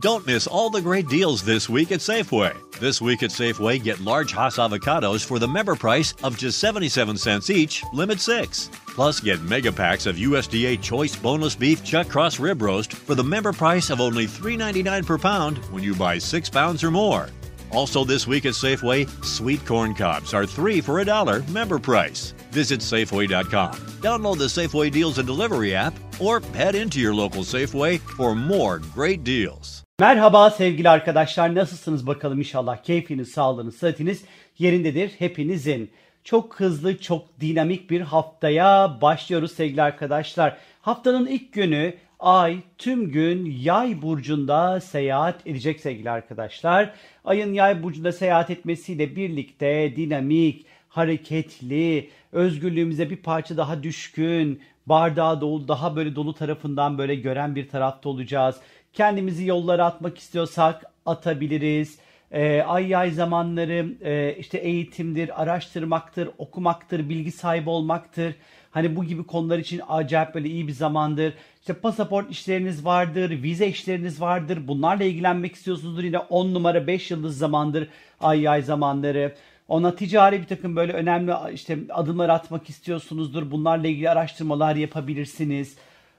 Don't miss all the great deals this week at Safeway. This week at Safeway, get large Hass avocados for the member price of just 77 cents each, limit six. Plus, get mega packs of USDA Choice Boneless Beef Chuck Cross Rib Roast for the member price of only $3.99 per pound when you buy six pounds or more. Also, this week at Safeway, sweet corn cobs are three for a dollar member price. Visit Safeway.com. Download the Safeway Deals and Delivery app or head into your local Safeway for more great deals. Merhaba sevgili arkadaşlar nasılsınız bakalım inşallah keyfiniz, sağlığınız, sıhhatiniz yerindedir hepinizin. Çok hızlı, çok dinamik bir haftaya başlıyoruz sevgili arkadaşlar. Haftanın ilk günü ay tüm gün yay burcunda seyahat edecek sevgili arkadaşlar. Ayın yay burcunda seyahat etmesiyle birlikte dinamik, hareketli, özgürlüğümüze bir parça daha düşkün, bardağı dolu, daha böyle dolu tarafından böyle gören bir tarafta olacağız. Kendimizi yollara atmak istiyorsak atabiliriz. Ee, ay yay zamanları e, işte eğitimdir, araştırmaktır, okumaktır, bilgi sahibi olmaktır. Hani bu gibi konular için acayip böyle iyi bir zamandır. İşte pasaport işleriniz vardır, vize işleriniz vardır. Bunlarla ilgilenmek istiyorsunuzdur. Yine 10 numara 5 yıldız zamandır ay yay zamanları. Ona ticari bir takım böyle önemli işte adımlar atmak istiyorsunuzdur. Bunlarla ilgili araştırmalar yapabilirsiniz.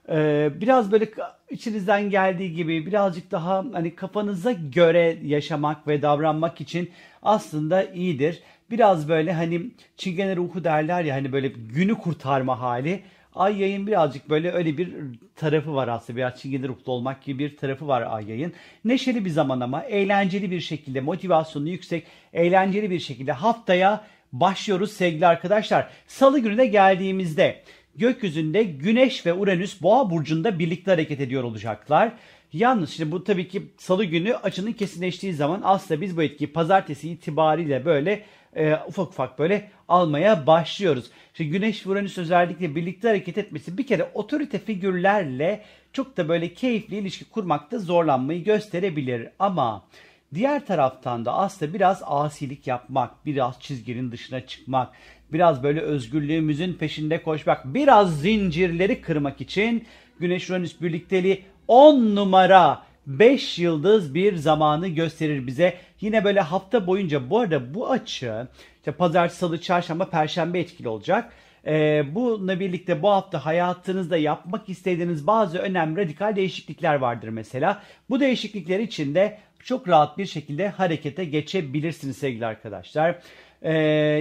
Ee, biraz böyle içinizden geldiği gibi birazcık daha hani kafanıza göre yaşamak ve davranmak için aslında iyidir. Biraz böyle hani çingene ruhu derler ya hani böyle günü kurtarma hali. Ay yayın birazcık böyle öyle bir tarafı var aslında. Biraz çingene ruhlu olmak gibi bir tarafı var ay yayın. Neşeli bir zaman ama eğlenceli bir şekilde, motivasyonu yüksek, eğlenceli bir şekilde haftaya başlıyoruz sevgili arkadaşlar. Salı gününe geldiğimizde gökyüzünde Güneş ve Uranüs Boğa burcunda birlikte hareket ediyor olacaklar. Yalnız şimdi bu tabii ki salı günü açının kesinleştiği zaman aslında biz bu etkiyi pazartesi itibariyle böyle e, ufak ufak böyle almaya başlıyoruz. Şimdi Güneş ve Uranüs özellikle birlikte hareket etmesi bir kere otorite figürlerle çok da böyle keyifli ilişki kurmakta zorlanmayı gösterebilir. Ama diğer taraftan da aslında biraz asilik yapmak, biraz çizginin dışına çıkmak, biraz böyle özgürlüğümüzün peşinde koşmak, biraz zincirleri kırmak için Güneş Uranüs birlikteliği 10 numara 5 yıldız bir zamanı gösterir bize. Yine böyle hafta boyunca bu arada bu açı işte pazartesi, salı, çarşamba, perşembe etkili olacak. Ee, bununla birlikte bu hafta hayatınızda yapmak istediğiniz bazı önemli radikal değişiklikler vardır mesela. Bu değişiklikler için de çok rahat bir şekilde harekete geçebilirsiniz sevgili arkadaşlar. Ee,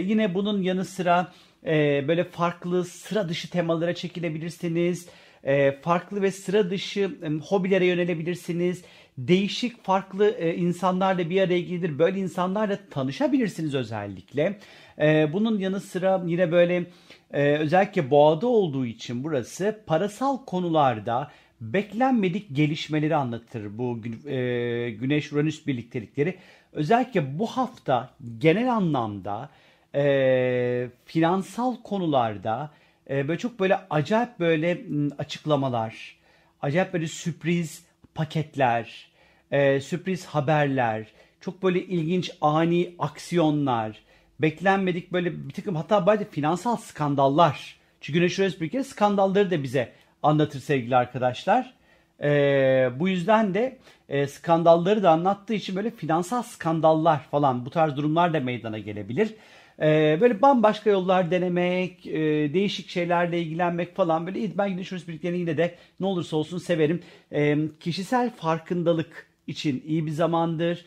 yine bunun yanı sıra e, böyle farklı sıra dışı temalara çekilebilirsiniz. E, farklı ve sıra dışı e, hobilere yönelebilirsiniz. Değişik farklı e, insanlarla bir araya gelir. Böyle insanlarla tanışabilirsiniz özellikle. E, bunun yanı sıra yine böyle e, özellikle boğada olduğu için burası parasal konularda beklenmedik gelişmeleri anlatır bu e, Güneş-Uranüs birliktelikleri. Özellikle bu hafta genel anlamda e, finansal konularda e, böyle çok böyle acayip böyle açıklamalar, acayip böyle sürpriz paketler, e, sürpriz haberler, çok böyle ilginç ani aksiyonlar, beklenmedik böyle bir takım hatta bazı finansal skandallar. Çünkü Güneş Uranüs bir kere skandalları da bize anlatır sevgili arkadaşlar. E, bu yüzden de e, skandalları da anlattığı için böyle finansal skandallar falan bu tarz durumlar da meydana gelebilir. E, böyle bambaşka yollar denemek, e, değişik şeylerle ilgilenmek falan böyle ben Güneş Uranüs birliklerini yine de ne olursa olsun severim. E, kişisel farkındalık için iyi bir zamandır.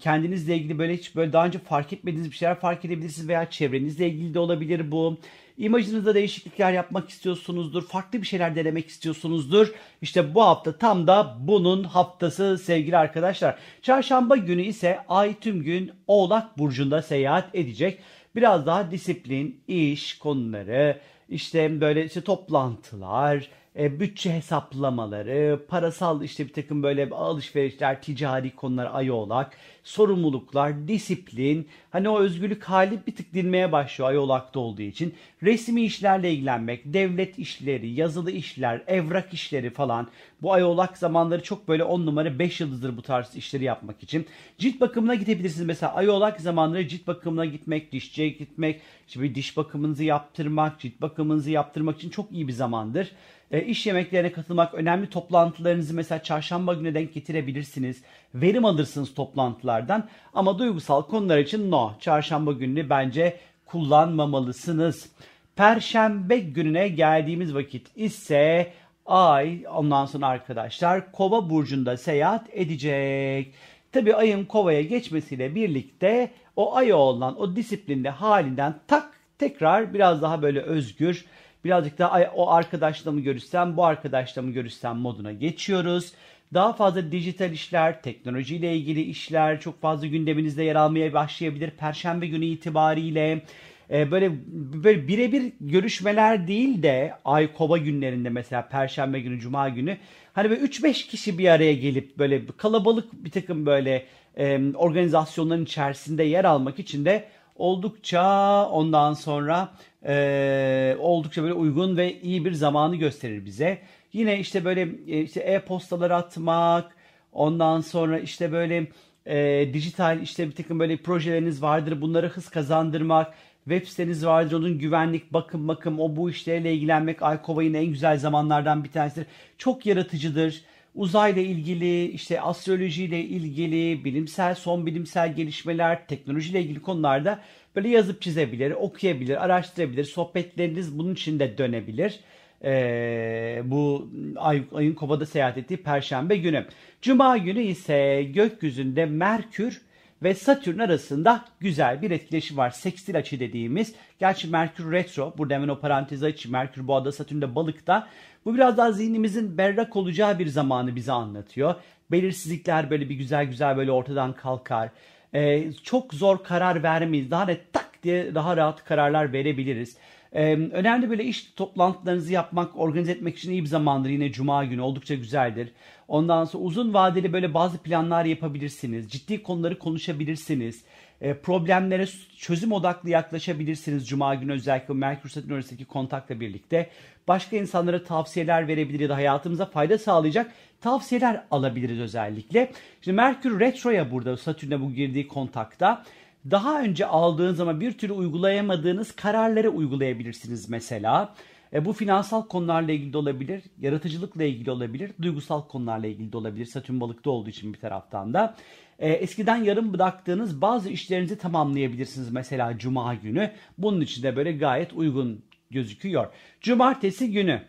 Kendinizle ilgili böyle hiç böyle daha önce fark etmediğiniz bir şeyler fark edebilirsiniz veya çevrenizle ilgili de olabilir bu. İmajınızda değişiklikler yapmak istiyorsunuzdur. Farklı bir şeyler denemek istiyorsunuzdur. İşte bu hafta tam da bunun haftası sevgili arkadaşlar. Çarşamba günü ise ay tüm gün Oğlak Burcu'nda seyahat edecek. Biraz daha disiplin, iş konuları, işte böyle işte toplantılar, e, bütçe hesaplamaları, parasal işte bir takım böyle alışverişler, ticari konular ay oğlak, sorumluluklar, disiplin, hani o özgürlük hali bir tık dinmeye başlıyor ay oğlakta olduğu için. Resmi işlerle ilgilenmek, devlet işleri, yazılı işler, evrak işleri falan. Bu ay oğlak zamanları çok böyle 10 numara 5 yıldızdır bu tarz işleri yapmak için. Cilt bakımına gidebilirsiniz mesela ay oğlak zamanları cilt bakımına gitmek, dişçiye gitmek, işte bir diş bakımınızı yaptırmak, cilt bakımınızı yaptırmak için çok iyi bir zamandır. E, iş yemeklerine katılmak, önemli toplantılarınızı mesela çarşamba gününe denk getirebilirsiniz. Verim alırsınız toplantılardan ama duygusal konular için no. Çarşamba gününü bence kullanmamalısınız. Perşembe gününe geldiğimiz vakit ise ay ondan sonra arkadaşlar kova burcunda seyahat edecek. Tabi ayın kovaya geçmesiyle birlikte o ay olan o disiplinli halinden tak tekrar biraz daha böyle özgür birazcık daha o arkadaşla mı görüşsem bu arkadaşla mı görüşsem moduna geçiyoruz. Daha fazla dijital işler, teknolojiyle ilgili işler çok fazla gündeminizde yer almaya başlayabilir. Perşembe günü itibariyle e, böyle böyle birebir görüşmeler değil de ay kova günlerinde mesela perşembe günü, cuma günü hani böyle 3-5 kişi bir araya gelip böyle kalabalık bir takım böyle e, organizasyonların içerisinde yer almak için de oldukça ondan sonra e, oldukça böyle uygun ve iyi bir zamanı gösterir bize. Yine işte böyle e, işte e-postalar atmak, ondan sonra işte böyle e, dijital işte bir takım böyle projeleriniz vardır. Bunları hız kazandırmak, web siteniz vardır. Onun güvenlik, bakım bakım, o bu işlerle ilgilenmek Aykova'nın en güzel zamanlardan bir tanesidir. Çok yaratıcıdır. Uzayla ilgili, işte astrolojiyle ilgili, bilimsel, son bilimsel gelişmeler, teknolojiyle ilgili konularda böyle yazıp çizebilir, okuyabilir, araştırabilir. Sohbetleriniz bunun için de dönebilir. Ee, bu ay, ayın kovada seyahat ettiği perşembe günü. Cuma günü ise gökyüzünde Merkür ve Satürn arasında güzel bir etkileşim var. Sekstil açı dediğimiz. Gerçi Merkür retro. Burada hemen o parantezi açı. Merkür boğada, Satürn de balıkta. Bu biraz daha zihnimizin berrak olacağı bir zamanı bize anlatıyor. Belirsizlikler böyle bir güzel güzel böyle ortadan kalkar. Ee, çok zor karar vermeyiz. Daha ne tak diye daha rahat kararlar verebiliriz. Ee, önemli böyle iş toplantılarınızı yapmak, organize etmek için iyi bir zamandır. Yine cuma günü oldukça güzeldir. Ondan sonra uzun vadeli böyle bazı planlar yapabilirsiniz. Ciddi konuları konuşabilirsiniz. E, problemlere çözüm odaklı yaklaşabilirsiniz Cuma günü özellikle Merkür Satürn arasındaki kontakla birlikte. Başka insanlara tavsiyeler verebilir ya da hayatımıza fayda sağlayacak tavsiyeler alabiliriz özellikle. Şimdi Merkür Retro'ya burada Satürn'e bu girdiği kontakta daha önce aldığınız ama bir türlü uygulayamadığınız kararları uygulayabilirsiniz mesela. E, bu finansal konularla ilgili de olabilir, yaratıcılıkla ilgili olabilir, duygusal konularla ilgili de olabilir. Satürn balıkta olduğu için bir taraftan da. E, eskiden yarım bıraktığınız bazı işlerinizi tamamlayabilirsiniz mesela cuma günü. Bunun için de böyle gayet uygun gözüküyor. Cumartesi günü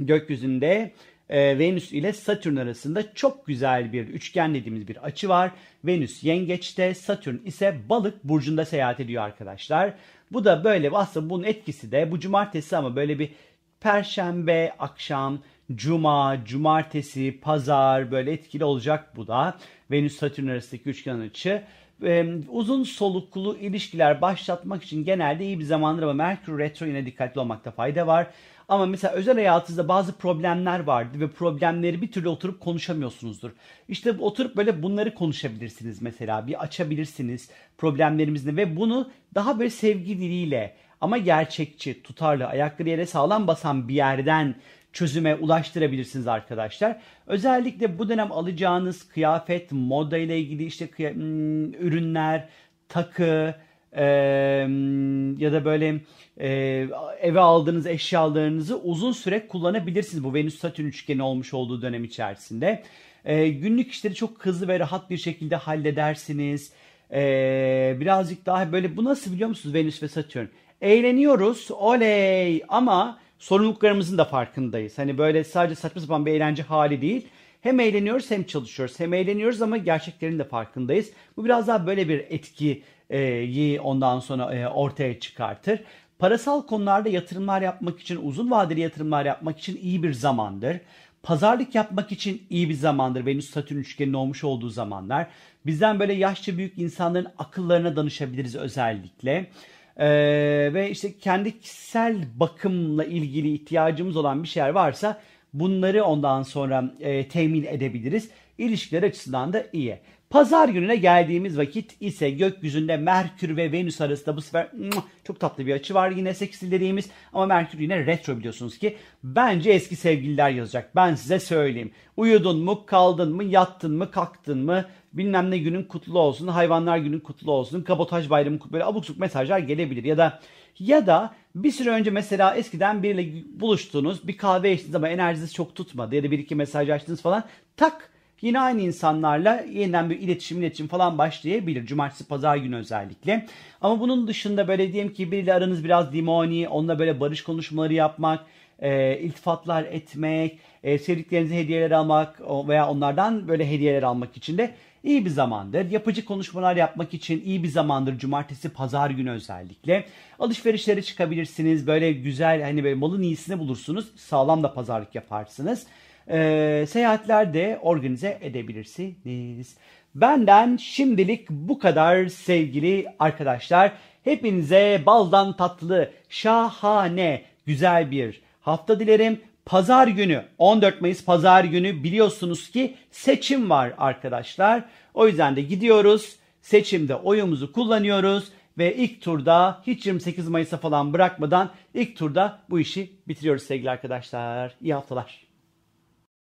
gökyüzünde e, Venüs ile Satürn arasında çok güzel bir üçgen dediğimiz bir açı var. Venüs yengeçte, Satürn ise balık burcunda seyahat ediyor arkadaşlar. Bu da böyle aslında bunun etkisi de bu cumartesi ama böyle bir perşembe akşam, cuma, cumartesi, pazar böyle etkili olacak bu da. Venüs Satürn arasındaki üçgen açı. Ee, uzun soluklu ilişkiler başlatmak için genelde iyi bir zamandır ama Merkür Retro yine dikkatli olmakta fayda var. Ama mesela özel hayatınızda bazı problemler vardı ve problemleri bir türlü oturup konuşamıyorsunuzdur. İşte oturup böyle bunları konuşabilirsiniz mesela. Bir açabilirsiniz problemlerimizi ve bunu daha böyle sevgi diliyle ama gerçekçi, tutarlı, ayakları yere sağlam basan bir yerden çözüme ulaştırabilirsiniz arkadaşlar. Özellikle bu dönem alacağınız kıyafet, moda ile ilgili işte hmm, ürünler, takı, e, ya da böyle e, eve aldığınız eşyalarınızı uzun süre kullanabilirsiniz. Bu Venüs Satürn üçgeni olmuş olduğu dönem içerisinde. E, günlük işleri çok hızlı ve rahat bir şekilde halledersiniz. E, birazcık daha böyle bu nasıl biliyor musunuz Venüs ve Satürn? Eğleniyoruz oley ama sorumluluklarımızın da farkındayız. Hani böyle sadece saçma sapan bir eğlence hali değil. Hem eğleniyoruz hem çalışıyoruz. Hem eğleniyoruz ama gerçeklerin de farkındayız. Bu biraz daha böyle bir etkiyi ondan sonra ortaya çıkartır. Parasal konularda yatırımlar yapmak için, uzun vadeli yatırımlar yapmak için iyi bir zamandır. Pazarlık yapmak için iyi bir zamandır. Venüs Satürn üçgeninin olmuş olduğu zamanlar. Bizden böyle yaşça büyük insanların akıllarına danışabiliriz özellikle. Ee, ve işte kendi kişisel bakımla ilgili ihtiyacımız olan bir şeyler varsa bunları ondan sonra e, temin edebiliriz. İlişkiler açısından da iyi. Pazar gününe geldiğimiz vakit ise gökyüzünde Merkür ve Venüs arasında bu sefer çok tatlı bir açı var yine seksil dediğimiz. Ama Merkür yine retro biliyorsunuz ki. Bence eski sevgililer yazacak. Ben size söyleyeyim. Uyudun mu kaldın mı yattın mı kalktın mı? Bilmem ne günün kutlu olsun hayvanlar günün kutlu olsun kabotaj bayramı böyle abuk subuk mesajlar gelebilir. Ya da Ya da bir süre önce mesela eskiden biriyle buluştunuz, bir kahve içtiniz ama enerjiniz çok tutmadı ya da bir iki mesaj açtınız falan. Tak yine aynı insanlarla yeniden bir iletişim iletişim falan başlayabilir. Cumartesi pazar günü özellikle. Ama bunun dışında böyle diyelim ki biriyle aranız biraz limoni, onunla böyle barış konuşmaları yapmak, e, iltifatlar etmek, e, sevdiklerinize hediyeler almak veya onlardan böyle hediyeler almak için de iyi bir zamandır. Yapıcı konuşmalar yapmak için iyi bir zamandır. Cumartesi, pazar günü özellikle. Alışverişlere çıkabilirsiniz. Böyle güzel hani böyle malın iyisini bulursunuz. Sağlam da pazarlık yaparsınız. E, seyahatler de organize edebilirsiniz. Benden şimdilik bu kadar sevgili arkadaşlar. Hepinize baldan tatlı, şahane, güzel bir hafta dilerim. Pazar günü 14 Mayıs pazar günü biliyorsunuz ki seçim var arkadaşlar. O yüzden de gidiyoruz. Seçimde oyumuzu kullanıyoruz ve ilk turda hiç 28 Mayıs'a falan bırakmadan ilk turda bu işi bitiriyoruz sevgili arkadaşlar. İyi haftalar.